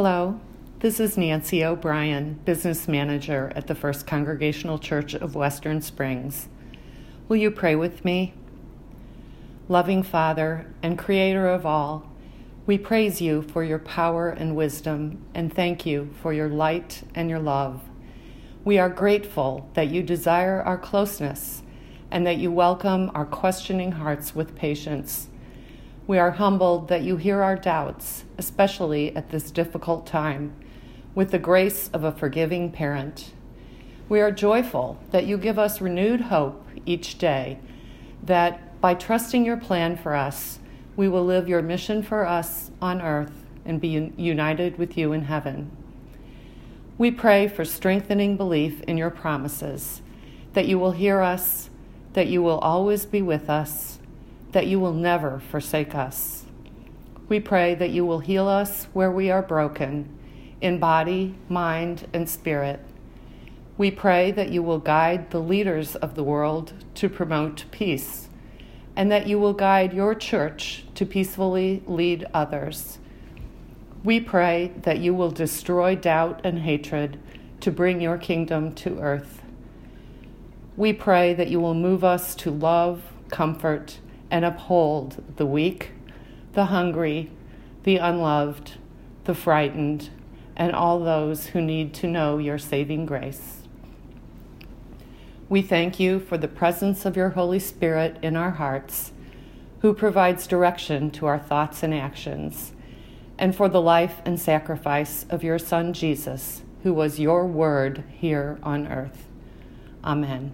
Hello, this is Nancy O'Brien, Business Manager at the First Congregational Church of Western Springs. Will you pray with me? Loving Father and Creator of all, we praise you for your power and wisdom and thank you for your light and your love. We are grateful that you desire our closeness and that you welcome our questioning hearts with patience. We are humbled that you hear our doubts, especially at this difficult time, with the grace of a forgiving parent. We are joyful that you give us renewed hope each day, that by trusting your plan for us, we will live your mission for us on earth and be united with you in heaven. We pray for strengthening belief in your promises, that you will hear us, that you will always be with us that you will never forsake us. We pray that you will heal us where we are broken, in body, mind, and spirit. We pray that you will guide the leaders of the world to promote peace, and that you will guide your church to peacefully lead others. We pray that you will destroy doubt and hatred to bring your kingdom to earth. We pray that you will move us to love, comfort, and uphold the weak, the hungry, the unloved, the frightened, and all those who need to know your saving grace. We thank you for the presence of your Holy Spirit in our hearts, who provides direction to our thoughts and actions, and for the life and sacrifice of your Son Jesus, who was your word here on earth. Amen.